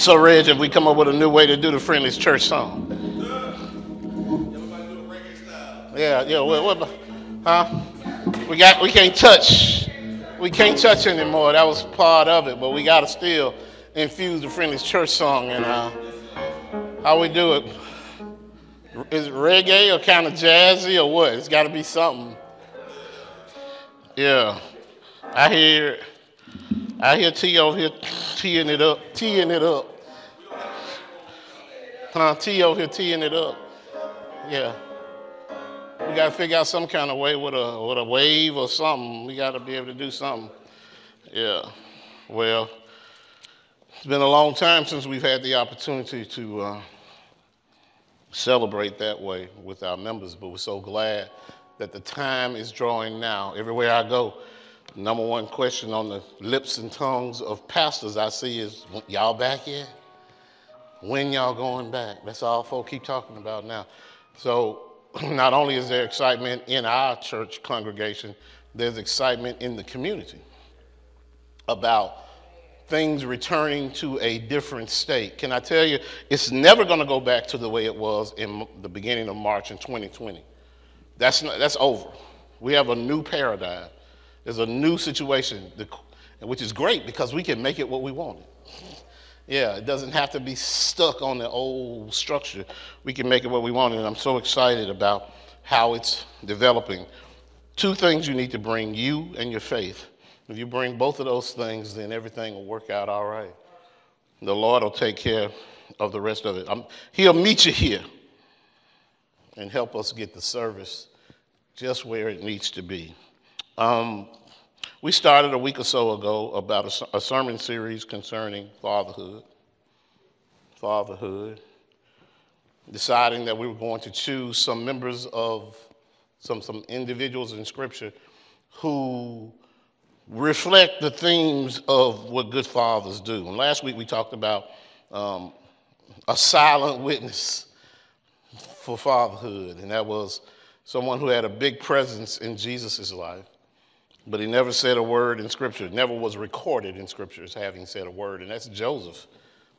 So, Reg, if we come up with a new way to do the Friendly's church song. Yeah, yeah. What, what, huh? We got. We can't touch. We can't touch anymore. That was part of it, but we got to still infuse the Friendly's church song. And uh, how we do it? Is it reggae or kind of jazzy or what? It's got to be something. Yeah, I hear. I hear T over here teeing it up, teeing it up. Huh? T over here teeing it up. Yeah. We got to figure out some kind of way with a with a wave or something. We got to be able to do something. Yeah. Well, it's been a long time since we've had the opportunity to uh, celebrate that way with our members, but we're so glad that the time is drawing now. Everywhere I go, number one question on the lips and tongues of pastors I see is, y'all back yet? When y'all going back? That's all folks keep talking about now. So not only is there excitement in our church congregation, there's excitement in the community about things returning to a different state. Can I tell you, it's never going to go back to the way it was in the beginning of March in 2020. That's, not, that's over. We have a new paradigm. There's a new situation, which is great because we can make it what we want it. Yeah, it doesn't have to be stuck on the old structure. We can make it what we want, and I'm so excited about how it's developing. Two things you need to bring you and your faith. If you bring both of those things, then everything will work out all right. The Lord will take care of the rest of it. I'm, he'll meet you here and help us get the service just where it needs to be. Um, we started a week or so ago about a, a sermon series concerning fatherhood. Fatherhood. Deciding that we were going to choose some members of some, some individuals in Scripture who reflect the themes of what good fathers do. And last week we talked about um, a silent witness for fatherhood, and that was someone who had a big presence in Jesus' life but he never said a word in Scripture, never was recorded in Scripture as having said a word, and that's Joseph,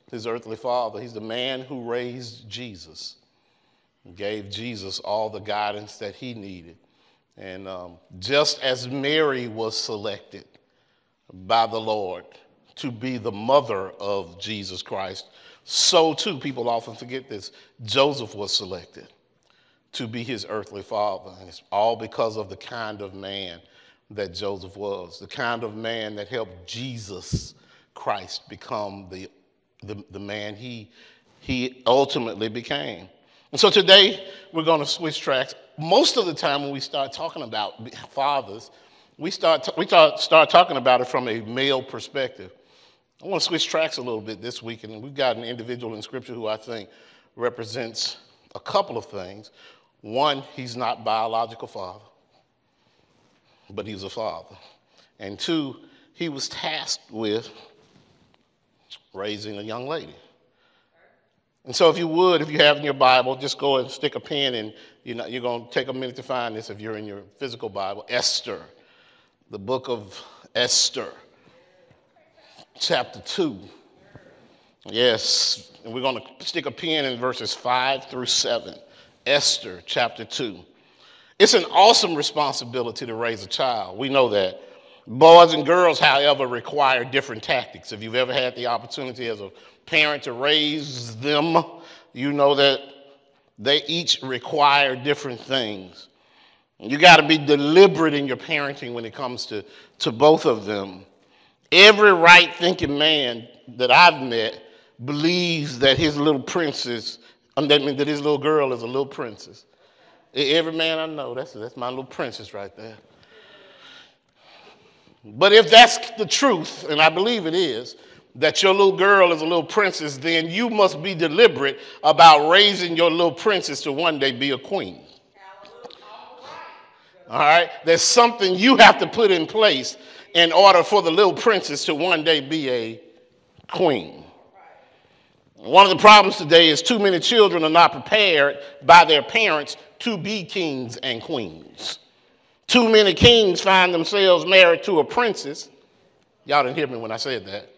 his earthly father. He's the man who raised Jesus, gave Jesus all the guidance that he needed. And um, just as Mary was selected by the Lord to be the mother of Jesus Christ, so too, people often forget this, Joseph was selected to be his earthly father. And it's all because of the kind of man that Joseph was, the kind of man that helped Jesus Christ become the, the, the man he, he ultimately became. And so today we're going to switch tracks. Most of the time when we start talking about fathers, we start, we start, start talking about it from a male perspective. I want to switch tracks a little bit this week, and we've got an individual in Scripture who I think represents a couple of things. One, he's not biological father but he's a father. And two, he was tasked with raising a young lady. And so, if you would, if you have in your Bible, just go and stick a pen in. You know, you're going to take a minute to find this if you're in your physical Bible. Esther, the book of Esther, chapter 2. Yes, and we're going to stick a pen in verses 5 through 7. Esther, chapter 2. It's an awesome responsibility to raise a child. We know that. Boys and girls, however, require different tactics. If you've ever had the opportunity as a parent to raise them, you know that they each require different things. You got to be deliberate in your parenting when it comes to, to both of them. Every right thinking man that I've met believes that his little princess, I mean, that his little girl is a little princess. Every man I know, that's, that's my little princess right there. But if that's the truth, and I believe it is, that your little girl is a little princess, then you must be deliberate about raising your little princess to one day be a queen. All right? There's something you have to put in place in order for the little princess to one day be a queen. One of the problems today is too many children are not prepared by their parents to be kings and queens. Too many kings find themselves married to a princess. Y'all didn't hear me when I said that.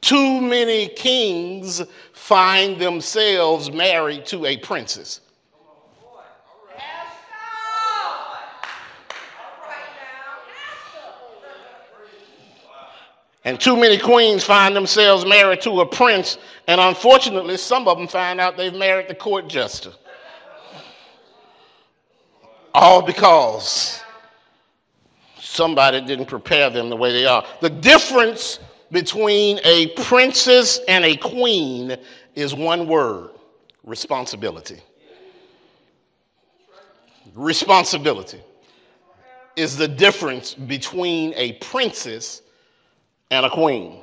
Too many kings find themselves married to a princess. And too many queens find themselves married to a prince, and unfortunately, some of them find out they've married the court jester. All because somebody didn't prepare them the way they are. The difference between a princess and a queen is one word responsibility. Responsibility is the difference between a princess and a queen.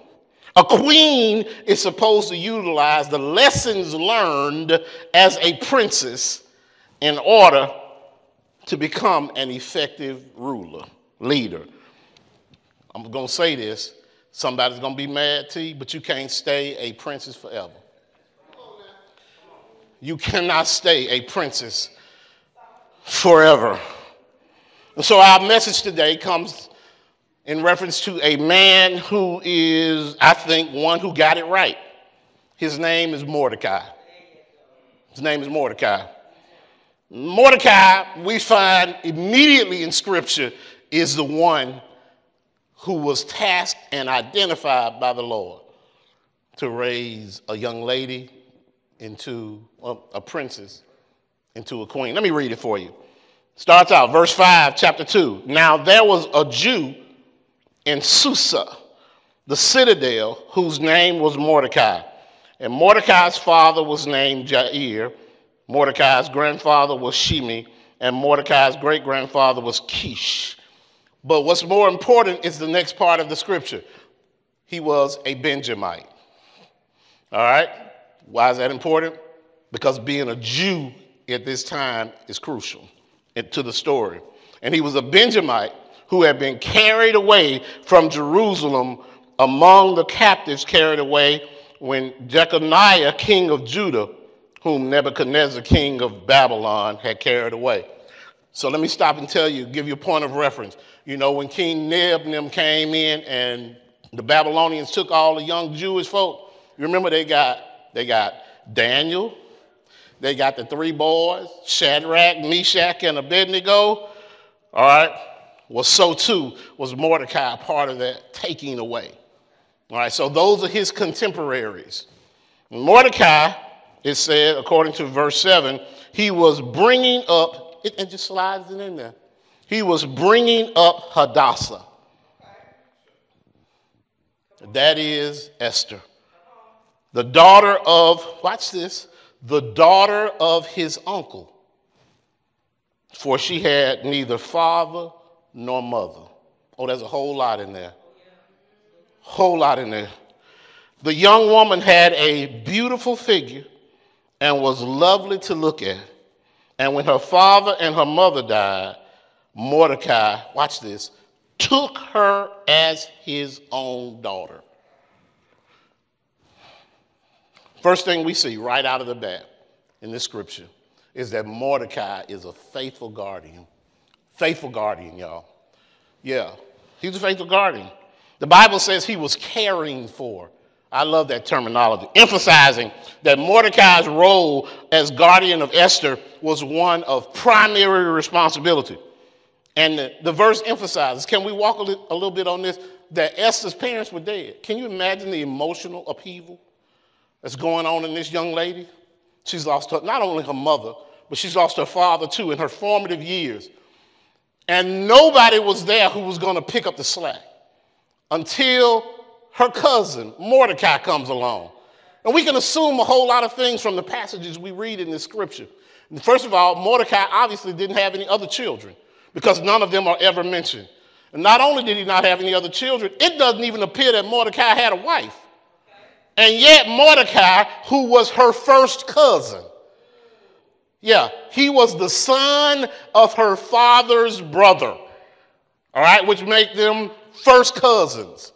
A queen is supposed to utilize the lessons learned as a princess in order to become an effective ruler, leader. I'm going to say this. Somebody's going to be mad to you, but you can't stay a princess forever. You cannot stay a princess forever. And so our message today comes in reference to a man who is, I think, one who got it right. His name is Mordecai. His name is Mordecai. Mordecai, we find immediately in Scripture, is the one who was tasked and identified by the Lord to raise a young lady into a princess into a queen. Let me read it for you. Starts out, verse 5, chapter 2. Now there was a Jew in Susa, the citadel, whose name was Mordecai. And Mordecai's father was named Jair. Mordecai's grandfather was Shimi, and Mordecai's great grandfather was Kish. But what's more important is the next part of the scripture. He was a Benjamite. All right? Why is that important? Because being a Jew at this time is crucial to the story. And he was a Benjamite who had been carried away from Jerusalem among the captives carried away when Jeconiah, king of Judah, whom Nebuchadnezzar, king of Babylon, had carried away. So let me stop and tell you, give you a point of reference. You know, when King Neb and them came in and the Babylonians took all the young Jewish folk, you remember they got they got Daniel, they got the three boys, Shadrach, Meshach, and Abednego. All right. Well, so too was Mordecai part of that taking away. All right, so those are his contemporaries. Mordecai, it said, according to verse 7, he was bringing up, it, just slides it in there. He was bringing up Hadassah. That is Esther, the daughter of, watch this, the daughter of his uncle. For she had neither father nor mother. Oh, there's a whole lot in there. Whole lot in there. The young woman had a beautiful figure and was lovely to look at. And when her father and her mother died, Mordecai, watch this, took her as his own daughter. First thing we see right out of the bat in this scripture is that Mordecai is a faithful guardian Faithful guardian, y'all. Yeah, he was a faithful guardian. The Bible says he was caring for. I love that terminology, emphasizing that Mordecai's role as guardian of Esther was one of primary responsibility. And the, the verse emphasizes, can we walk a, li- a little bit on this? That Esther's parents were dead. Can you imagine the emotional upheaval that's going on in this young lady? She's lost her, not only her mother, but she's lost her father too in her formative years. And nobody was there who was going to pick up the slack until her cousin, Mordecai, comes along. And we can assume a whole lot of things from the passages we read in this scripture. First of all, Mordecai obviously didn't have any other children because none of them are ever mentioned. And not only did he not have any other children, it doesn't even appear that Mordecai had a wife. And yet, Mordecai, who was her first cousin, yeah, he was the son of her father's brother. All right, which make them first cousins.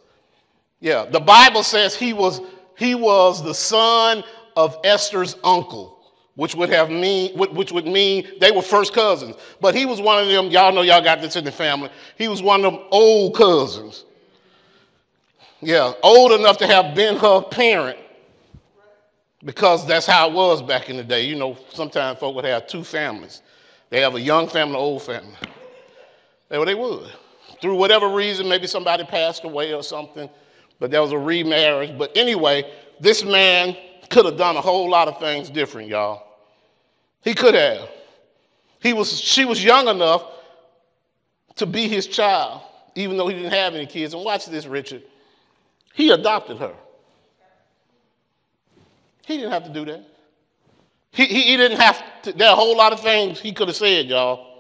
Yeah, the Bible says he was he was the son of Esther's uncle, which would have mean which would mean they were first cousins. But he was one of them. Y'all know y'all got this in the family. He was one of them old cousins. Yeah, old enough to have been her parent because that's how it was back in the day. You know, sometimes folk would have two families. They have a young family, an old family. Well, they would. Through whatever reason, maybe somebody passed away or something, but there was a remarriage. But anyway, this man could have done a whole lot of things different, y'all. He could have. He was, she was young enough to be his child, even though he didn't have any kids. And watch this, Richard. He adopted her. He didn't have to do that. He, he, he didn't have to, there are a whole lot of things he could have said, y'all.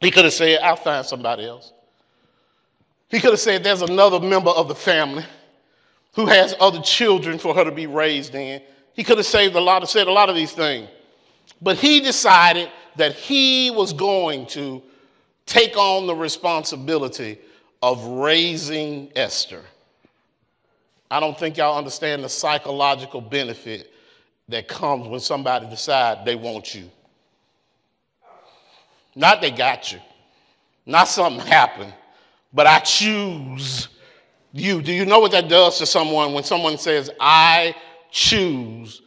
He could have said, I'll find somebody else. He could have said, There's another member of the family who has other children for her to be raised in. He could have saved a lot of, said a lot of these things. But he decided that he was going to take on the responsibility of raising Esther. I don't think y'all understand the psychological benefit that comes when somebody decides they want you. Not they got you, not something happened, but I choose you. Do you know what that does to someone when someone says, I choose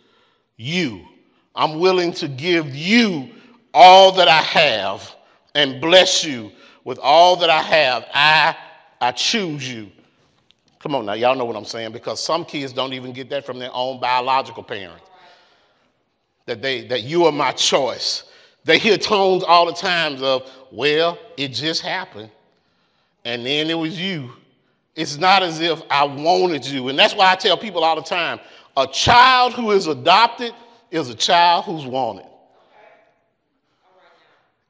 you? I'm willing to give you all that I have and bless you with all that I have. I, I choose you. Come on now, y'all know what I'm saying because some kids don't even get that from their own biological parents. That they that you are my choice. They hear tones all the times of, well, it just happened. And then it was you. It's not as if I wanted you. And that's why I tell people all the time, a child who is adopted is a child who's wanted.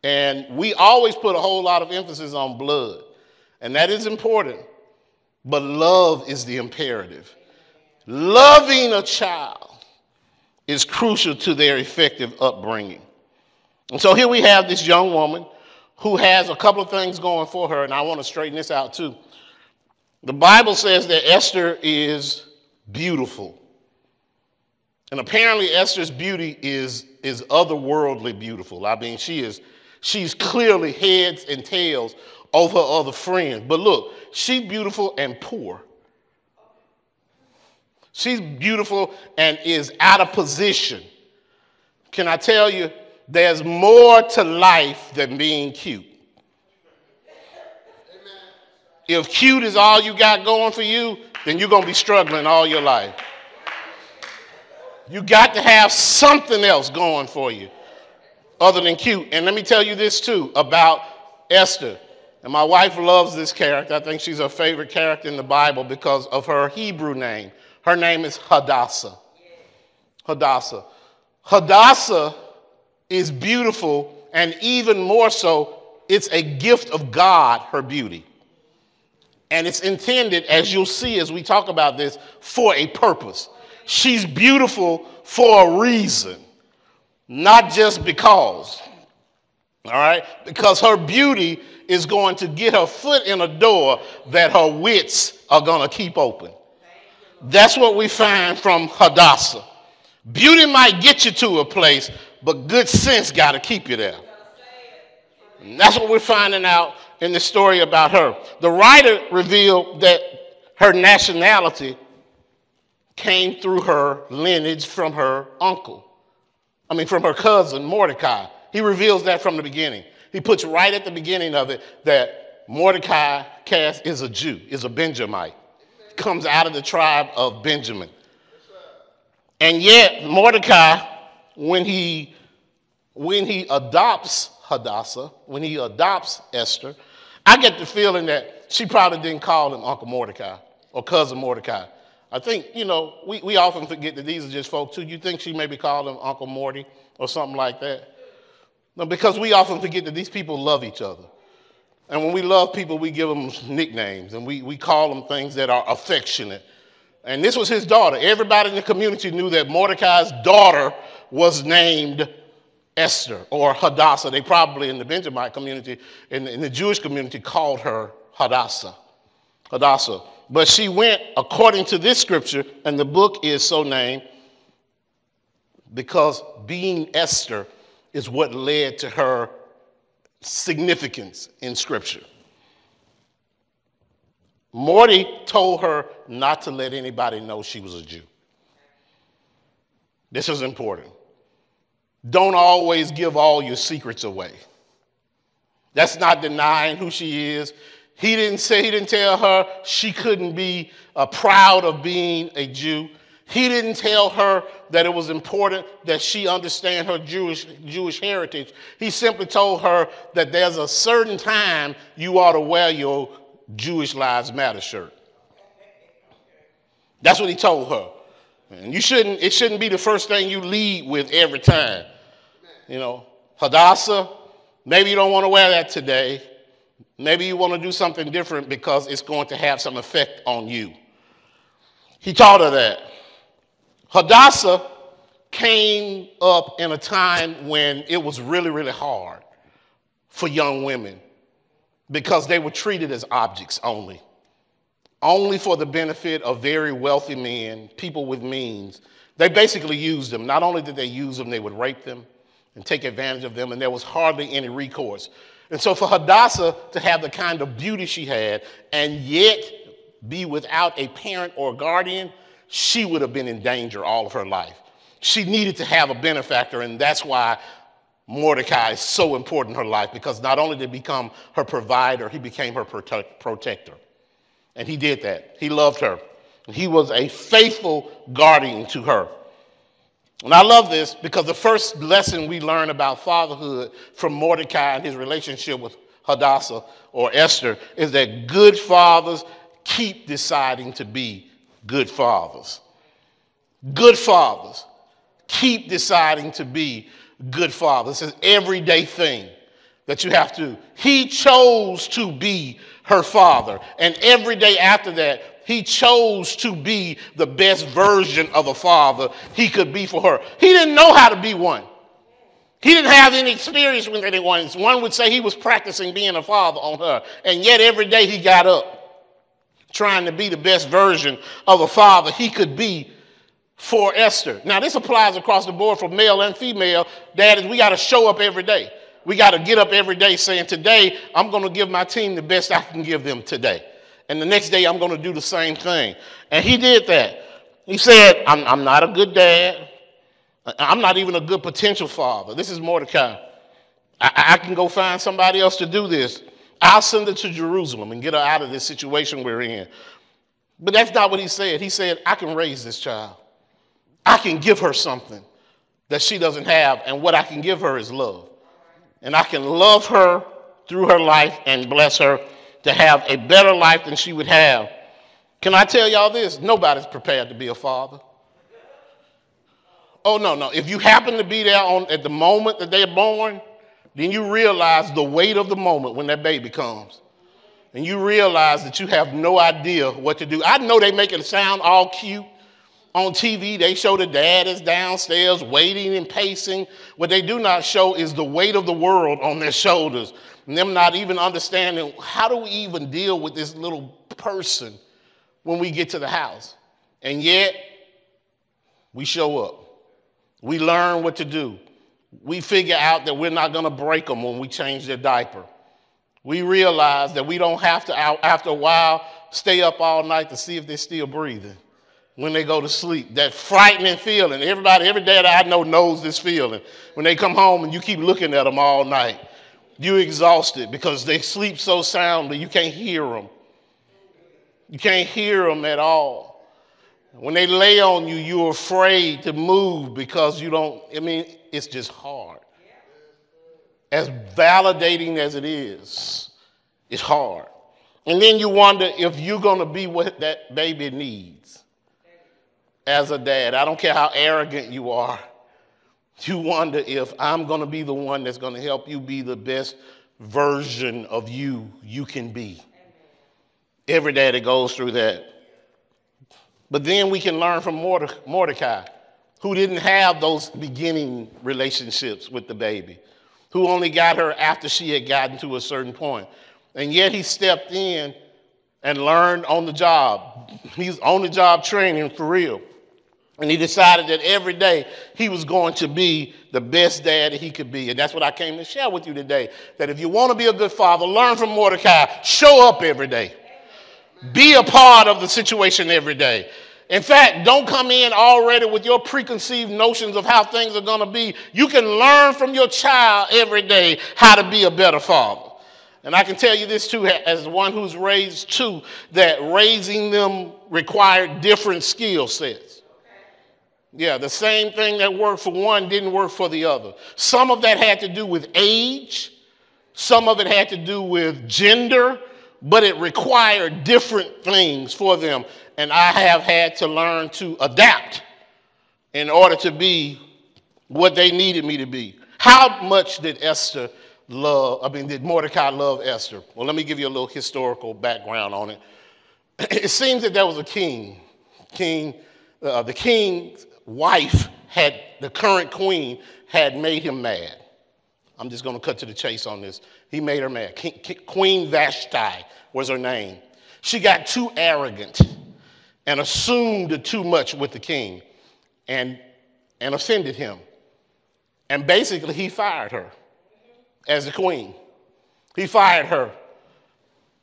And we always put a whole lot of emphasis on blood. And that is important. But love is the imperative. Loving a child is crucial to their effective upbringing. And so here we have this young woman who has a couple of things going for her, and I want to straighten this out too. The Bible says that Esther is beautiful. And apparently Esther's beauty is, is otherworldly beautiful. I mean, she is she's clearly heads and tails of her other friends. But look, she's beautiful and poor. She's beautiful and is out of position. Can I tell you, there's more to life than being cute. If cute is all you got going for you, then you're going to be struggling all your life. You got to have something else going for you other than cute. And let me tell you this too about Esther. And my wife loves this character. I think she's her favorite character in the Bible because of her Hebrew name. Her name is Hadassah. Hadassah. Hadassah is beautiful, and even more so, it's a gift of God, her beauty. And it's intended, as you'll see as we talk about this, for a purpose. She's beautiful for a reason, not just because. All right? Because her beauty is going to get her foot in a door that her wits are going to keep open. That's what we find from Hadassah. Beauty might get you to a place, but good sense got to keep you there. And that's what we're finding out in the story about her. The writer revealed that her nationality came through her lineage from her uncle. I mean, from her cousin Mordecai. He reveals that from the beginning. He puts right at the beginning of it that Mordecai is a Jew, is a Benjamite, comes out of the tribe of Benjamin. And yet, Mordecai, when he when he adopts Hadassah, when he adopts Esther, I get the feeling that she probably didn't call him Uncle Mordecai or Cousin Mordecai. I think, you know, we, we often forget that these are just folks too. You think she maybe called him Uncle Morty or something like that? No, because we often forget that these people love each other. And when we love people, we give them nicknames and we, we call them things that are affectionate. And this was his daughter. Everybody in the community knew that Mordecai's daughter was named Esther or Hadassah. They probably in the Benjamite community, in the, in the Jewish community, called her Hadassah. Hadassah. But she went according to this scripture, and the book is so named because being Esther is what led to her significance in Scripture. Morty told her not to let anybody know she was a Jew. This is important. Don't always give all your secrets away. That's not denying who she is. He didn't say, he didn't tell her she couldn't be uh, proud of being a Jew. He didn't tell her that it was important that she understand her Jewish, Jewish heritage. He simply told her that there's a certain time you ought to wear your Jewish Lives Matter shirt. That's what he told her. And you shouldn't, it shouldn't be the first thing you lead with every time. You know, Hadassah, maybe you don't want to wear that today. Maybe you want to do something different because it's going to have some effect on you. He taught her that. Hadassah came up in a time when it was really, really hard for young women because they were treated as objects only, only for the benefit of very wealthy men, people with means. They basically used them. Not only did they use them, they would rape them and take advantage of them, and there was hardly any recourse. And so, for Hadassah to have the kind of beauty she had and yet be without a parent or guardian, she would have been in danger all of her life. She needed to have a benefactor, and that's why Mordecai is so important in her life because not only did he become her provider, he became her prote- protector. And he did that. He loved her. He was a faithful guardian to her. And I love this because the first lesson we learn about fatherhood from Mordecai and his relationship with Hadassah or Esther is that good fathers keep deciding to be good fathers. Good fathers keep deciding to be good fathers. It's an everyday thing that you have to. He chose to be her father. And every day after that, he chose to be the best version of a father he could be for her. He didn't know how to be one. He didn't have any experience with anyone. One would say he was practicing being a father on her. And yet every day he got up trying to be the best version of a father he could be for Esther. Now, this applies across the board for male and female. Daddies, we got to show up every day. We got to get up every day saying, Today, I'm going to give my team the best I can give them today. And the next day, I'm going to do the same thing. And he did that. He said, I'm, I'm not a good dad. I'm not even a good potential father. This is Mordecai. I, I can go find somebody else to do this. I'll send her to Jerusalem and get her out of this situation we're in. But that's not what he said. He said, I can raise this child. I can give her something that she doesn't have, and what I can give her is love. And I can love her through her life and bless her to have a better life than she would have. Can I tell y'all this? Nobody's prepared to be a father. Oh, no, no. If you happen to be there on, at the moment that they're born, then you realize the weight of the moment when that baby comes. And you realize that you have no idea what to do. I know they make it sound all cute. On TV, they show the dad is downstairs waiting and pacing. What they do not show is the weight of the world on their shoulders. And them not even understanding how do we even deal with this little person when we get to the house. And yet, we show up. We learn what to do we figure out that we're not going to break them when we change their diaper. We realize that we don't have to, after a while, stay up all night to see if they're still breathing when they go to sleep. That frightening feeling. Everybody, every dad I know knows this feeling. When they come home and you keep looking at them all night, you're exhausted because they sleep so soundly you can't hear them. You can't hear them at all. When they lay on you, you're afraid to move because you don't, I mean, it's just hard. As validating as it is, it's hard. And then you wonder if you're going to be what that baby needs as a dad. I don't care how arrogant you are. You wonder if I'm going to be the one that's going to help you be the best version of you you can be. Every daddy goes through that. But then we can learn from Mordecai who didn't have those beginning relationships with the baby, who only got her after she had gotten to a certain point. And yet he stepped in and learned on the job. He's on the job training for real. And he decided that every day he was going to be the best dad that he could be. And that's what I came to share with you today. That if you want to be a good father, learn from Mordecai. Show up every day. Be a part of the situation every day. In fact, don't come in already with your preconceived notions of how things are going to be. You can learn from your child every day how to be a better father. And I can tell you this too, as one who's raised two, that raising them required different skill sets. Yeah, the same thing that worked for one didn't work for the other. Some of that had to do with age, some of it had to do with gender, but it required different things for them. And I have had to learn to adapt in order to be what they needed me to be. How much did Esther love, I mean, did Mordecai love Esther? Well, let me give you a little historical background on it. It seems that there was a king. King, uh, the king's wife had, the current queen had made him mad. I'm just going to cut to the chase on this. He made her mad. Queen Vashti was her name. She got too arrogant and assumed too much with the king and, and offended him. And basically, he fired her as the queen. He fired her.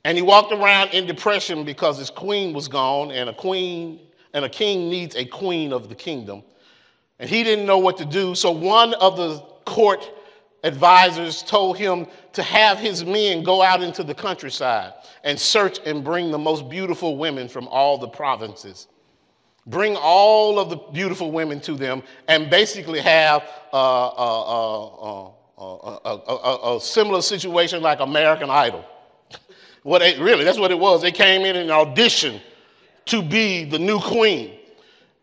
And he walked around in depression because his queen was gone, and a queen and a king needs a queen of the kingdom. And he didn't know what to do. So one of the court advisors told him to have his men go out into the countryside and search and bring the most beautiful women from all the provinces. Bring all of the beautiful women to them and basically have a, a, a, a similar situation like American Idol. What they, really, that's what it was. They came in and auditioned to be the new queen.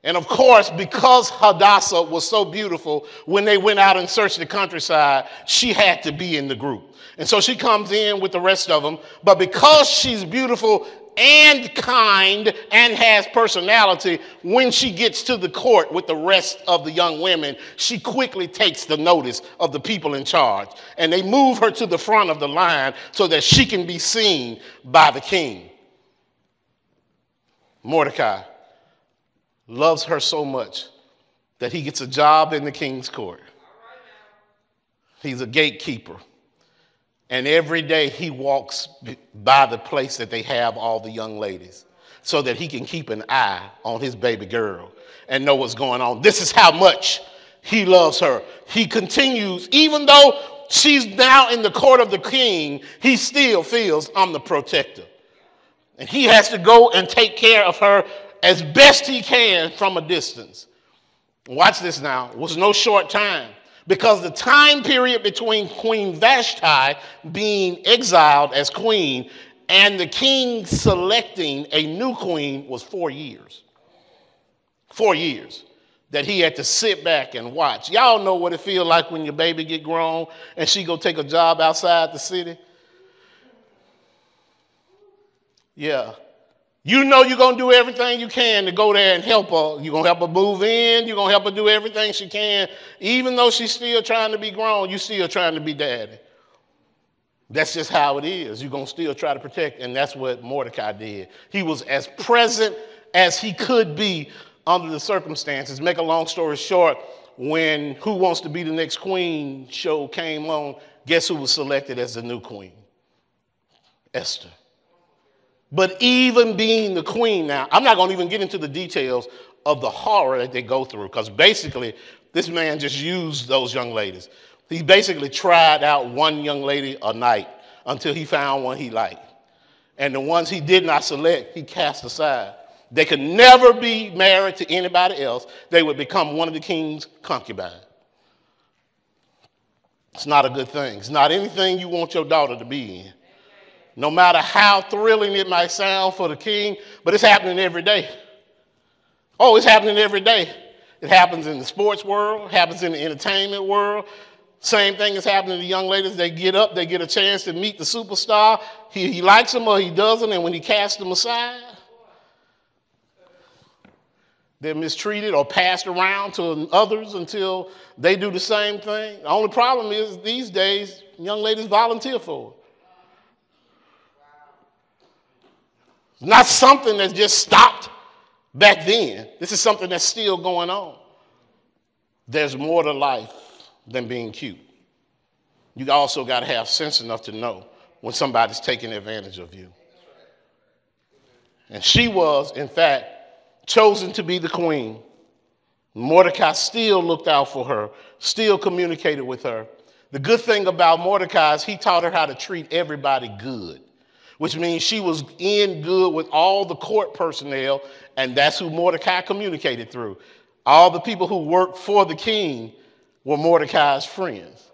And of course, because Hadassah was so beautiful, when they went out and searched the countryside, she had to be in the group. And so she comes in with the rest of them. But because she's beautiful and kind and has personality, when she gets to the court with the rest of the young women, she quickly takes the notice of the people in charge. And they move her to the front of the line so that she can be seen by the king. Mordecai loves her so much that he gets a job in the king's court. He's a gatekeeper. And every day he walks by the place that they have all the young ladies so that he can keep an eye on his baby girl and know what's going on. This is how much he loves her. He continues, even though she's now in the court of the king, he still feels I'm the protector. And he has to go and take care of her as best he can from a distance. Watch this now. It was no short time because the time period between Queen Vashti being exiled as queen and the king selecting a new queen was four years. Four years that he had to sit back and watch. Y'all know what it feels like when your baby get grown and she go take a job outside the city. Yeah, you know you're going to do everything you can to go there and help her. You're going to help her move in. You're going to help her do everything she can. Even though she's still trying to be grown, you're still trying to be daddy. That's just how it is. You're going to still try to protect. And that's what Mordecai did. He was as present as he could be under the circumstances. Make a long story short, when Who Wants to Be the Next Queen show came on, guess who was selected as the new queen? Esther. But even being the queen now, I'm not going to even get into the details of the horror that they go through because basically this man just used those young ladies. He basically tried out one young lady a night until he found one he liked. And the ones he did not select, he cast aside. They could never be married to anybody else. They would become one of the king's concubines. It's not a good thing. It's not anything you want your daughter to be in no matter how thrilling it might sound for the king, but it's happening every day. Oh, it's happening every day. It happens in the sports world, happens in the entertainment world. Same thing is happening to young ladies. They get up, they get a chance to meet the superstar. He, he likes them or he doesn't, and when he casts them aside, they're mistreated or passed around to others until they do the same thing. The only problem is these days, young ladies volunteer for it. Not something that just stopped back then. This is something that's still going on. There's more to life than being cute. You also got to have sense enough to know when somebody's taking advantage of you. And she was, in fact, chosen to be the queen. Mordecai still looked out for her, still communicated with her. The good thing about Mordecai is he taught her how to treat everybody good, which means she was in good with all the court personnel, and that's who Mordecai communicated through. All the people who worked for the king were Mordecai's friends.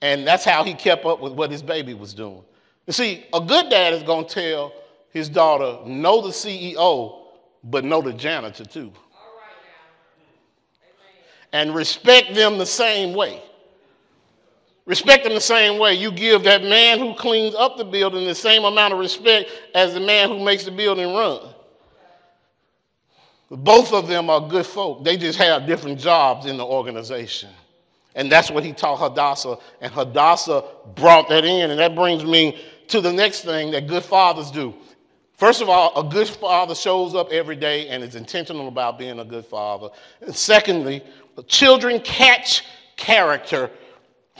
And that's how he kept up with what his baby was doing. You see, a good dad is going to tell his daughter, know the CEO, but know the janitor too. And respect them the same way. Respect them the same way. You give that man who cleans up the building the same amount of respect as the man who makes the building run. Both of them are good folk. They just have different jobs in the organization. And that's what he taught Hadassah. And Hadassah brought that in. And that brings me to the next thing that good fathers do. First of all, a good father shows up every day and is intentional about being a good father. And secondly, children catch character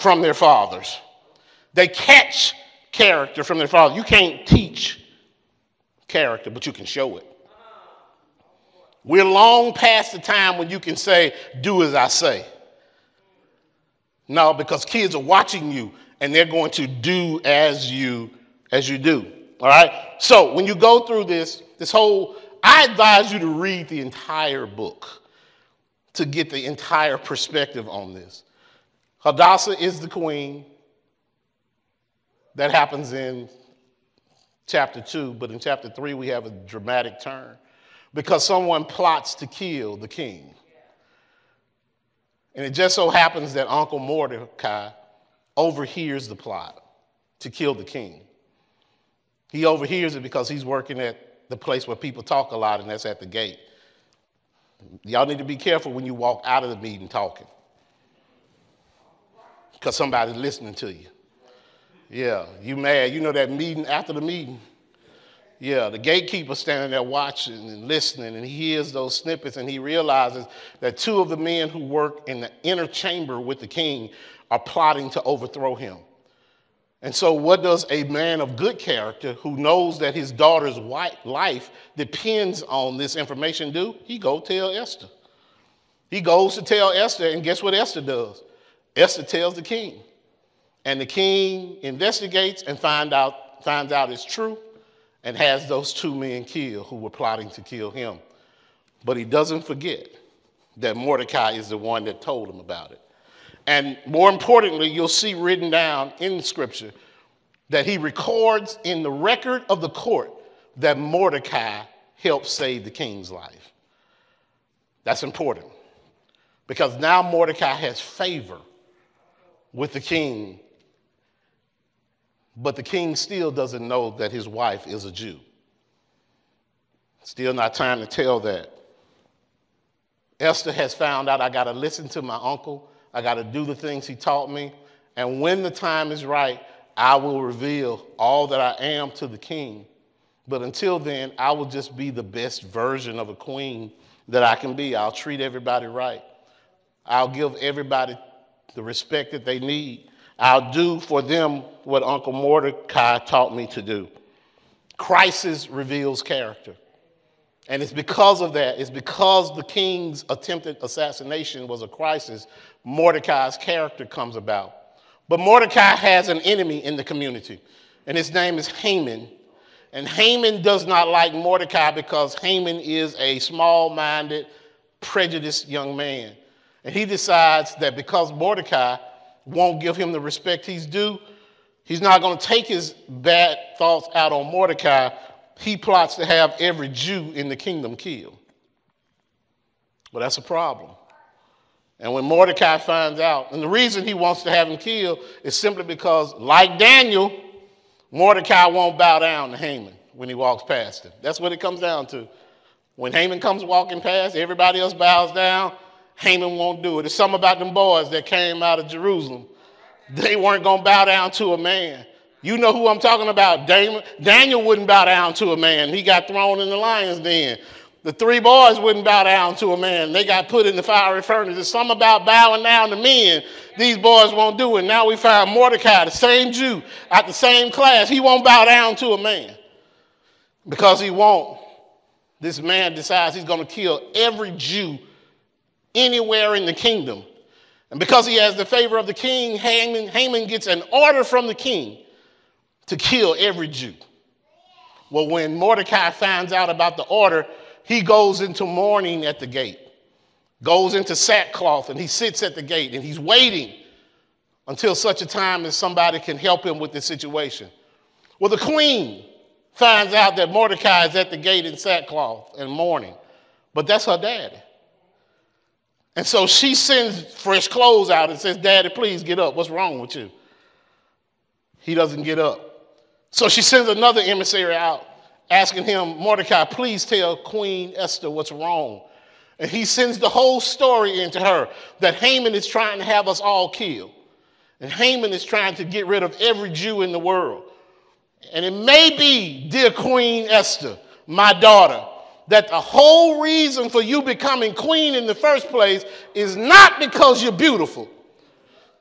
from their fathers. They catch character from their father. You can't teach character, but you can show it. We're long past the time when you can say, Do as I say. No, because kids are watching you and they're going to do as you as you do. All right? So when you go through this, this whole, I advise you to read the entire book to get the entire perspective on this. Hadassah is the queen. That happens in chapter 2, but in chapter 3, we have a dramatic turn because someone plots to kill the king. And it just so happens that Uncle Mordecai overhears the plot to kill the king. He overhears it because he's working at the place where people talk a lot, and that's at the gate. Y'all need to be careful when you walk out of the meeting talking because somebody's listening to you. Yeah, you mad. You know that meeting after the meeting? Yeah, the gatekeeper standing there watching and listening, and he hears those snippets and he realizes that two of the men who work in the inner chamber with the king are plotting to overthrow him. And so, what does a man of good character who knows that his daughter's life depends on this information do? He go tell Esther. He goes to tell Esther, and guess what Esther does? Esther tells the king. And the king investigates and find out, finds out it's true and has those two men killed who were plotting to kill him. But he doesn't forget that Mordecai is the one that told him about it. And more importantly, you'll see written down in scripture that he records in the record of the court that Mordecai helped save the king's life. That's important because now Mordecai has favor with the king but the king still doesn't know that his wife is a Jew. Still not time to tell that. Esther has found out I got to listen to my uncle, I got to do the things he taught me, and when the time is right, I will reveal all that I am to the king. But until then, I will just be the best version of a queen that I can be. I'll treat everybody right. I'll give everybody the respect that they need. I'll do for them what Uncle Mordecai taught me to do. Crisis reveals character. And it's because of that, it's because the king's attempted assassination was a crisis, Mordecai's character comes about. But Mordecai has an enemy in the community, and his name is Haman. And Haman does not like Mordecai because Haman is a small minded, prejudiced young man. And he decides that because Mordecai won't give him the respect he's due, he's not going to take his bad thoughts out on Mordecai. He plots to have every Jew in the kingdom killed. But that's a problem. And when Mordecai finds out, and the reason he wants to have him killed is simply because, like Daniel, Mordecai won't bow down to Haman when he walks past him. That's what it comes down to. When Haman comes walking past, everybody else bows down. Haman won't do it. It's something about them boys that came out of Jerusalem. They weren't going to bow down to a man. You know who I'm talking about. Daniel wouldn't bow down to a man. He got thrown in the lion's den. The three boys wouldn't bow down to a man. They got put in the fiery furnace. There's something about bowing down to men. These boys won't do it. Now we find Mordecai, the same Jew, at the same class. He won't bow down to a man. Because he won't, this man decides he's going to kill every Jew anywhere in the kingdom. And because he has the favor of the king, Haman, Haman gets an order from the king to kill every Jew. Well, when Mordecai finds out about the order, he goes into mourning at the gate, goes into sackcloth, and he sits at the gate and he's waiting until such a time as somebody can help him with the situation. Well, the queen finds out that Mordecai is at the gate in sackcloth and mourning, but that's her daddy. And so she sends fresh clothes out and says, Daddy, please get up. What's wrong with you? He doesn't get up. So she sends another emissary out asking him, Mordecai, please tell Queen Esther what's wrong. And he sends the whole story into her that Haman is trying to have us all killed. And Haman is trying to get rid of every Jew in the world. And it may be, dear Queen Esther, my daughter, that the whole reason for you becoming queen in the first place is not because you're beautiful.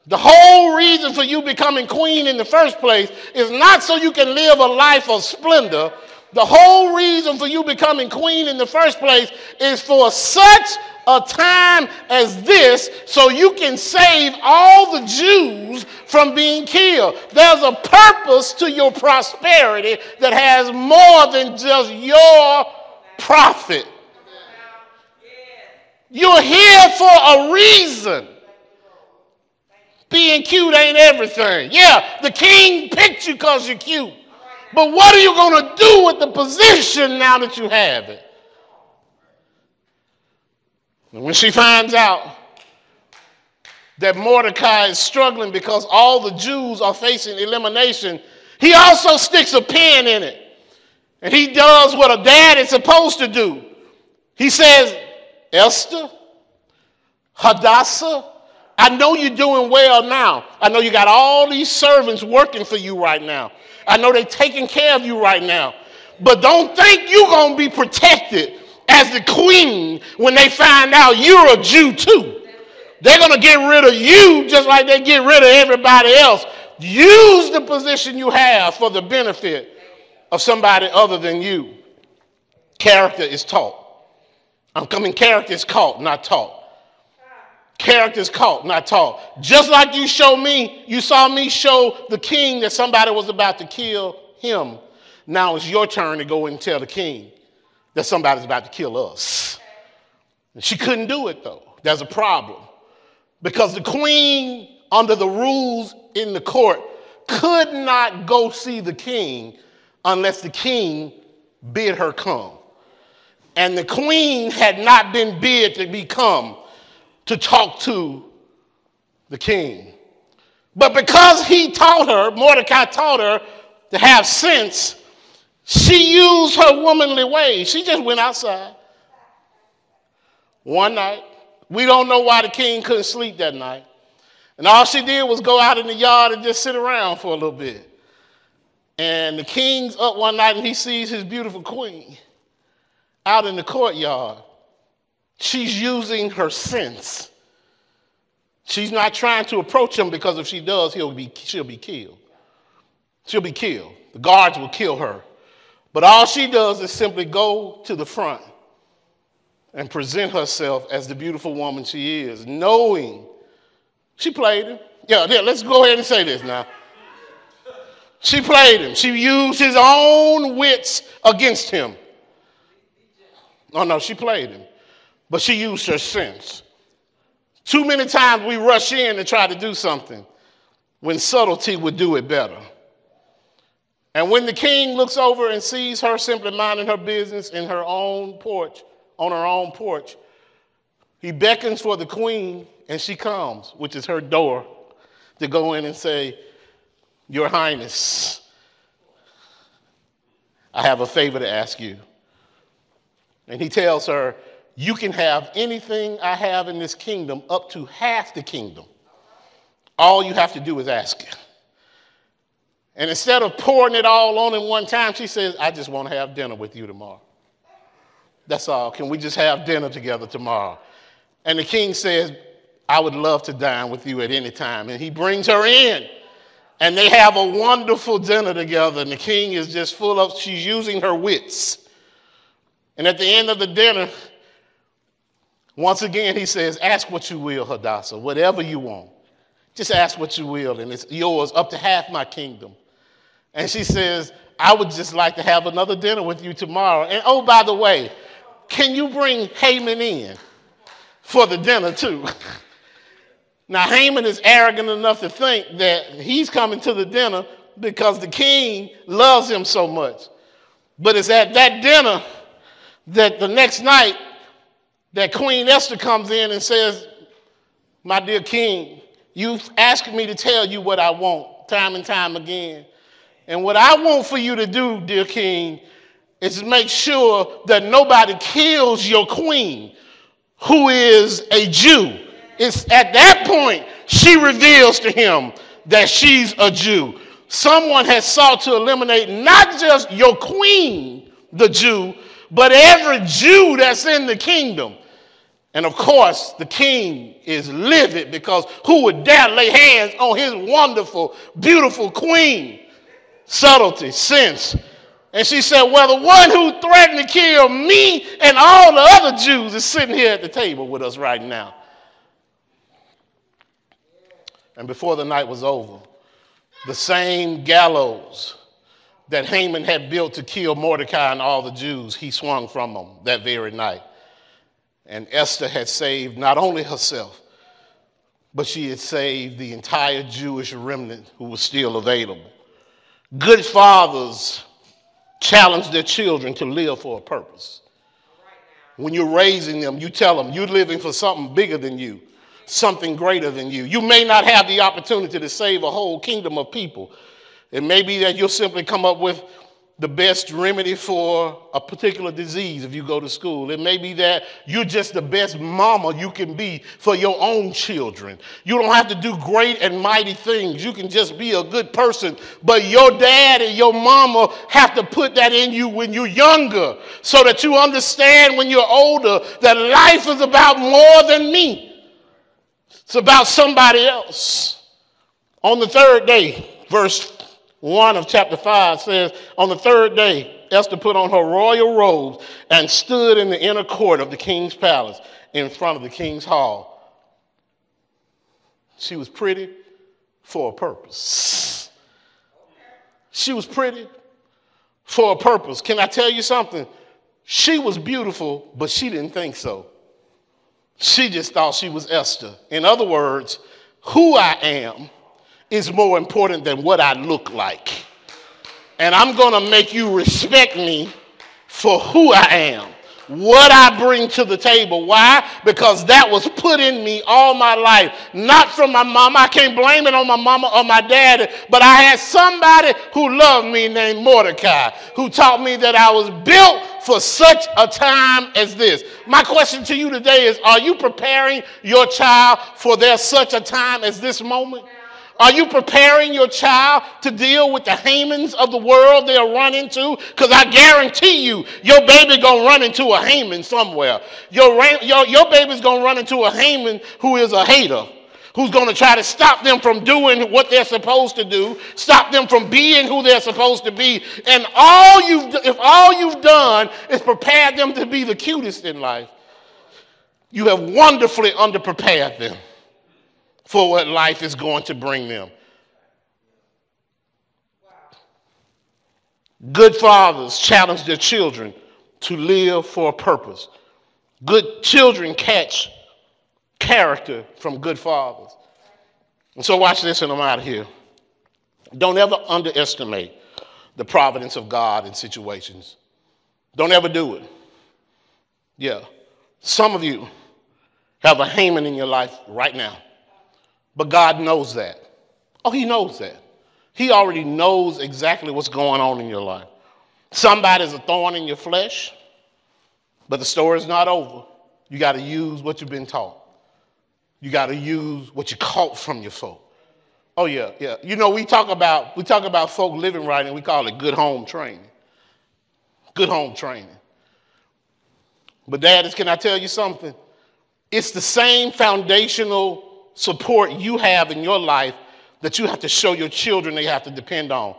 The whole reason for you becoming queen in the first place is not so you can live a life of splendor. The whole reason for you becoming queen in the first place is for such a time as this so you can save all the Jews from being killed. There's a purpose to your prosperity that has more than just your profit. You're here for a reason. Being cute ain't everything. Yeah, the king picked you because you're cute. But what are you going to do with the position now that you have it? And when she finds out that Mordecai is struggling because all the Jews are facing elimination, he also sticks a pin in it. And he does what a dad is supposed to do. He says, Esther, Hadassah, I know you're doing well now. I know you got all these servants working for you right now. I know they're taking care of you right now. But don't think you're going to be protected as the queen when they find out you're a Jew too. They're going to get rid of you just like they get rid of everybody else. Use the position you have for the benefit of somebody other than you. Character is taught. I'm coming, character is caught, not taught. Character is caught, not taught. Just like you show me, you saw me show the king that somebody was about to kill him. Now it's your turn to go and tell the king that somebody's about to kill us. And she couldn't do it though. There's a problem. Because the queen, under the rules in the court, could not go see the king unless the king bid her come. And the queen had not been bid to become to talk to the king. But because he taught her, Mordecai taught her to have sense, she used her womanly ways. She just went outside. One night, we don't know why the king couldn't sleep that night. And all she did was go out in the yard and just sit around for a little bit. And the king's up one night and he sees his beautiful queen out in the courtyard. She's using her sense. She's not trying to approach him because if she does, he'll be, she'll be killed. She'll be killed. The guards will kill her. But all she does is simply go to the front and present herself as the beautiful woman she is, knowing she played him. Yeah, yeah, let's go ahead and say this now. She played him. She used his own wits against him. Oh, no, she played him. But she used her sense. Too many times we rush in and try to do something when subtlety would do it better. And when the king looks over and sees her simply minding her business in her own porch, on her own porch, he beckons for the queen and she comes, which is her door, to go in and say, Your Highness, I have a favor to ask you. And he tells her, You can have anything I have in this kingdom, up to half the kingdom. All you have to do is ask. And instead of pouring it all on in one time, she says, I just want to have dinner with you tomorrow. That's all. Can we just have dinner together tomorrow? And the king says, I would love to dine with you at any time. And he brings her in. And they have a wonderful dinner together, and the king is just full of, she's using her wits. And at the end of the dinner, once again, he says, Ask what you will, Hadassah, whatever you want. Just ask what you will, and it's yours, up to half my kingdom. And she says, I would just like to have another dinner with you tomorrow. And oh, by the way, can you bring Haman in for the dinner too? now, Haman is arrogant enough to think that he's coming to the dinner because the king loves him so much. But it's at that dinner that the next night that Queen Esther comes in and says, My dear king, you've asked me to tell you what I want time and time again. And what I want for you to do, dear king, is make sure that nobody kills your queen, who is a Jew. It's at that point she reveals to him that she's a Jew. Someone has sought to eliminate not just your queen, the Jew, but every Jew that's in the kingdom. And of course, the king is livid because who would dare lay hands on his wonderful, beautiful queen? Subtlety, sense. And she said, Well, the one who threatened to kill me and all the other Jews is sitting here at the table with us right now. And before the night was over, the same gallows that Haman had built to kill Mordecai and all the Jews, he swung from them that very night. And Esther had saved not only herself, but she had saved the entire Jewish remnant who was still available. Good fathers challenge their children to live for a purpose. When you're raising them, you tell them you're living for something bigger than you, something greater than you. You may not have the opportunity to save a whole kingdom of people. It may be that you'll simply come up with the best remedy for a particular disease if you go to school. It may be that you're just the best mama you can be for your own children. You don't have to do great and mighty things. You can just be a good person. But your dad and your mama have to put that in you when you're younger so that you understand when you're older that life is about more than me. It's about somebody else. On the third day, verse 1 of chapter 5 says, On the third day, Esther put on her royal robes and stood in the inner court of the king's palace in front of the king's hall. She was pretty for a purpose. She was pretty for a purpose. Can I tell you something? She was beautiful, but she didn't think so. She just thought she was Esther. In other words, who I am is more important than what I look like. And I'm going to make you respect me for who I am, what I bring to the table. Why? Because that was put in me all my life, not from my mama. I can't blame it on my mama or my dad, but I had somebody who loved me named Mordecai, who taught me that I was built for such a time as this. My question to you today is Are you preparing your child for their such a time as this moment? Are you preparing your child to deal with the Hamans of the world they'll run into? Because I guarantee you, your baby gonna run into a Haman somewhere. Your, your, your baby's gonna run into a Haman who is a hater who's going to try to stop them from doing what they're supposed to do, stop them from being who they're supposed to be. And all you've, if all you've done is prepare them to be the cutest in life, you have wonderfully underprepared them for what life is going to bring them. Good fathers challenge their children to live for a purpose. Good children catch character from good fathers. And so, watch this, and I'm out of here. Don't ever underestimate the providence of God in situations. Don't ever do it. Yeah. Some of you have a Haman in your life right now. But God knows that. Oh, He knows that. He already knows exactly what's going on in your life. Somebody's a thorn in your flesh, but the story's not over. You got to use what you've been taught. You got to use what you caught from your folk. Oh yeah, yeah. You know, we talk about we talk about folk living right, and we call it good home training. Good home training. But daddies, can I tell you something? It's the same foundational support you have in your life that you have to show your children they have to depend on.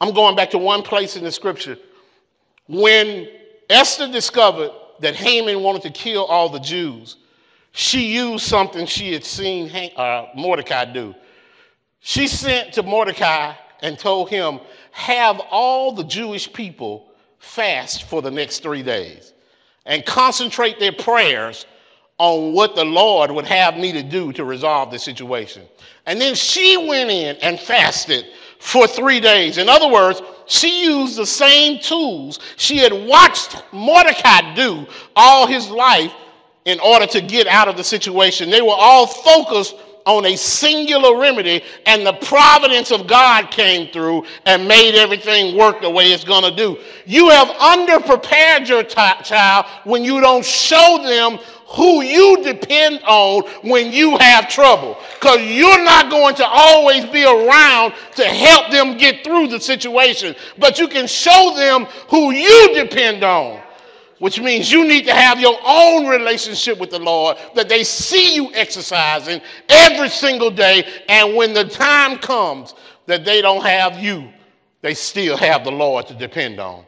I'm going back to one place in the scripture. When Esther discovered that Haman wanted to kill all the Jews, she used something she had seen uh, Mordecai do. She sent to Mordecai and told him, Have all the Jewish people fast for the next three days and concentrate their prayers on what the Lord would have me to do to resolve the situation. And then she went in and fasted for three days. In other words, she used the same tools she had watched Mordecai do all his life in order to get out of the situation. They were all focused on a singular remedy, and the providence of God came through and made everything work the way it's going to do. You have underprepared your t- child when you don't show them who you depend on when you have trouble. Because you're not going to always be around to help them get through the situation, but you can show them who you depend on which means you need to have your own relationship with the Lord that they see you exercising every single day. And when the time comes that they don't have you, they still have the Lord to depend on.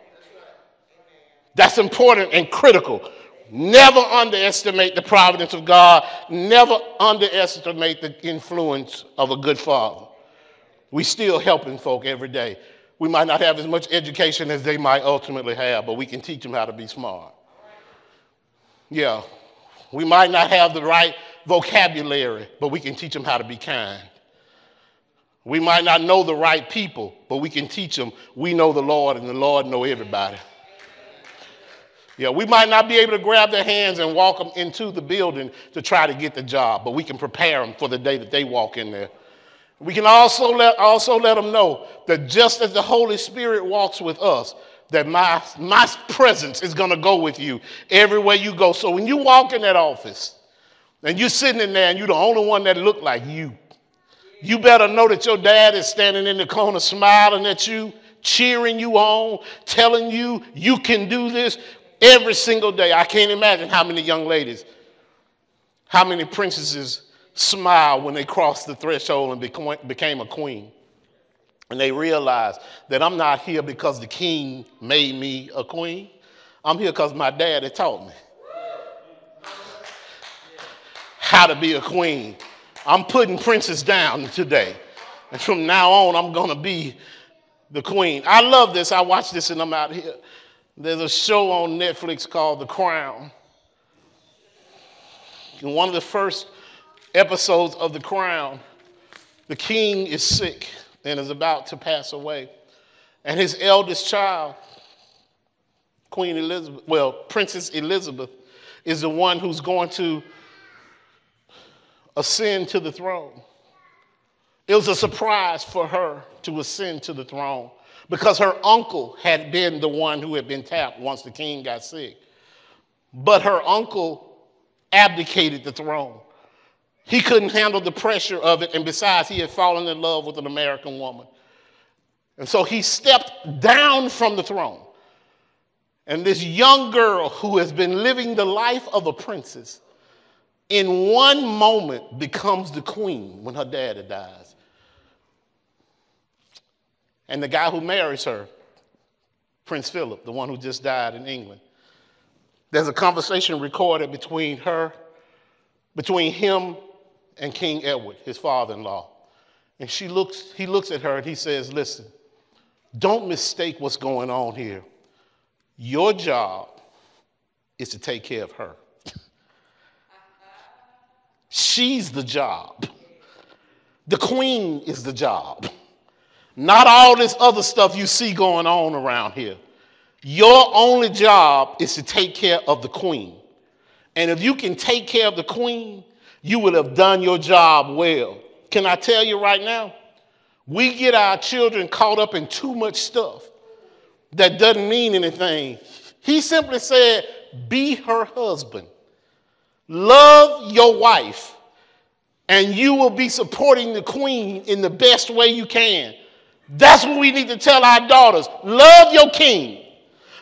That's important and critical. Never underestimate the providence of God. Never underestimate the influence of a good father. We still helping folk every day. We might not have as much education as they might ultimately have, but we can teach them how to be smart. Yeah, we might not have the right vocabulary, but we can teach them how to be kind. We might not know the right people, but we can teach them we know the Lord and the Lord know everybody. Yeah, we might not be able to grab their hands and walk them into the building to try to get the job, but we can prepare them for the day that they walk in there. We can also let, also let them know that just as the Holy Spirit walks with us, that my, my presence is going to go with you everywhere you go. So when you walk in that office and you're sitting in there and you're the only one that look like you, you better know that your dad is standing in the corner smiling at you, cheering you on, telling you you can do this every single day. I can't imagine how many young ladies, how many princesses smile when they crossed the threshold and became a queen. And they realized that I'm not here because the king made me a queen. I'm here because my dad had taught me how to be a queen. I'm putting princess down today. And from now on, I'm going to be the queen. I love this. I watch this and I'm out here. There's a show on Netflix called The Crown. And one of the first episodes of The Crown, the king is sick and is about to pass away. And his eldest child, Queen Elizabeth, well, Princess Elizabeth, is the one who's going to ascend to the throne. It was a surprise for her to ascend to the throne because her uncle had been the one who had been tapped once the king got sick. But her uncle abdicated the throne. He couldn't handle the pressure of it, and besides, he had fallen in love with an American woman. And so he stepped down from the throne. And this young girl who has been living the life of a princess, in one moment becomes the queen when her daddy dies. And the guy who marries her, Prince Philip, the one who just died in England, there's a conversation recorded between her, between him and King Edward, his father in law. And she looks, he looks at her and he says, Listen, don't mistake what's going on here. Your job is to take care of her. She's the job. The queen is the job. Not all this other stuff you see going on around here. Your only job is to take care of the queen. And if you can take care of the queen, you would have done your job well. Can I tell you right now? We get our children caught up in too much stuff that doesn't mean anything. He simply said, Be her husband, love your wife, and you will be supporting the queen in the best way you can. That's what we need to tell our daughters love your king.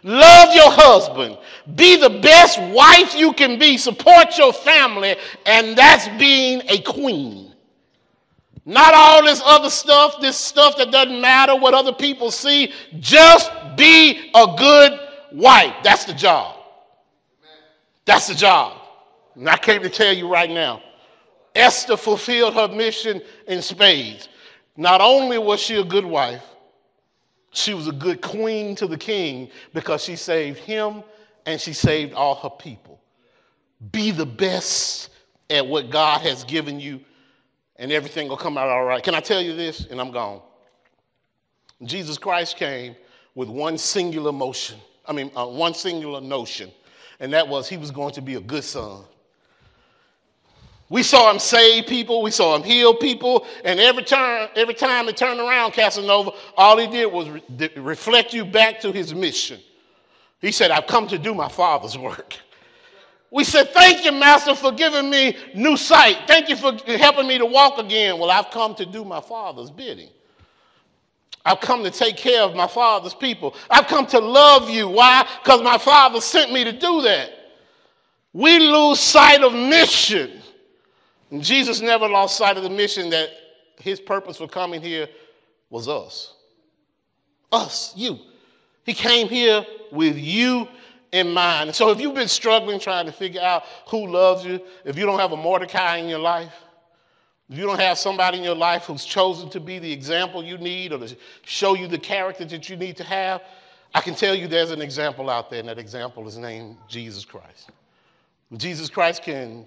Love your husband. Be the best wife you can be. Support your family. And that's being a queen. Not all this other stuff, this stuff that doesn't matter what other people see. Just be a good wife. That's the job. That's the job. And I came to tell you right now Esther fulfilled her mission in spades. Not only was she a good wife, she was a good queen to the king because she saved him and she saved all her people. Be the best at what God has given you, and everything will come out all right. Can I tell you this? And I'm gone. Jesus Christ came with one singular motion, I mean, uh, one singular notion, and that was he was going to be a good son. We saw him save people, we saw him heal people, and every time, every time it turned around, Casanova, all he did was re- reflect you back to his mission. He said, I've come to do my father's work. We said, Thank you, Master, for giving me new sight. Thank you for helping me to walk again. Well, I've come to do my father's bidding. I've come to take care of my father's people. I've come to love you. Why? Because my father sent me to do that. We lose sight of mission. And Jesus never lost sight of the mission that his purpose for coming here was us. Us, you. He came here with you in mind. So if you've been struggling trying to figure out who loves you, if you don't have a Mordecai in your life, if you don't have somebody in your life who's chosen to be the example you need or to show you the character that you need to have, I can tell you there's an example out there, and that example is named Jesus Christ. Jesus Christ can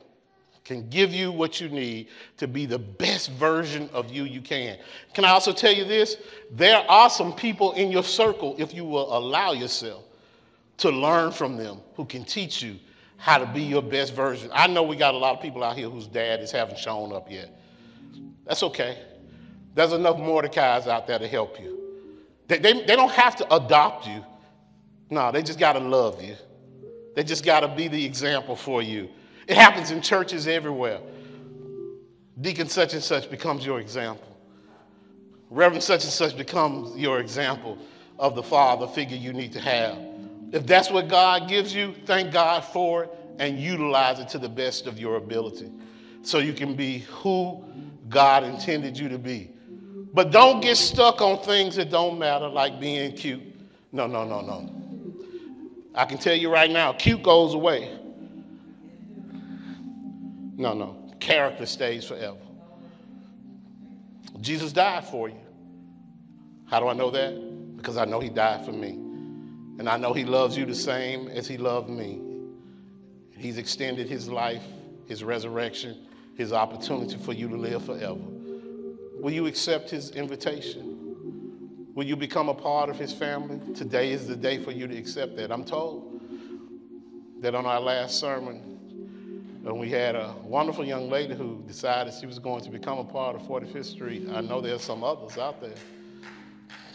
can give you what you need to be the best version of you you can. Can I also tell you this? There are some people in your circle, if you will allow yourself to learn from them, who can teach you how to be your best version. I know we got a lot of people out here whose dad is haven't shown up yet. That's okay. There's enough Mordecai's out there to help you. They, they, they don't have to adopt you. No, they just got to love you. They just got to be the example for you. It happens in churches everywhere. Deacon such and such becomes your example. Reverend such and such becomes your example of the father figure you need to have. If that's what God gives you, thank God for it and utilize it to the best of your ability so you can be who God intended you to be. But don't get stuck on things that don't matter, like being cute. No, no, no, no. I can tell you right now, cute goes away. No, no. Character stays forever. Jesus died for you. How do I know that? Because I know he died for me. And I know he loves you the same as he loved me. He's extended his life, his resurrection, his opportunity for you to live forever. Will you accept his invitation? Will you become a part of his family? Today is the day for you to accept that. I'm told that on our last sermon, and we had a wonderful young lady who decided she was going to become a part of 45th Street. I know there's some others out there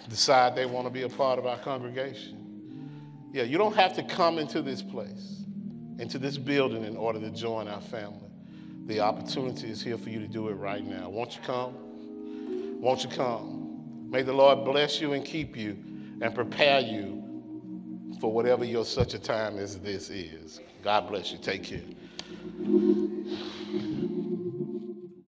decide they want to be a part of our congregation. Yeah, you don't have to come into this place, into this building in order to join our family. The opportunity is here for you to do it right now. Won't you come? Won't you come? May the Lord bless you and keep you and prepare you for whatever your such a time as this is. God bless you. Take care. Thank you.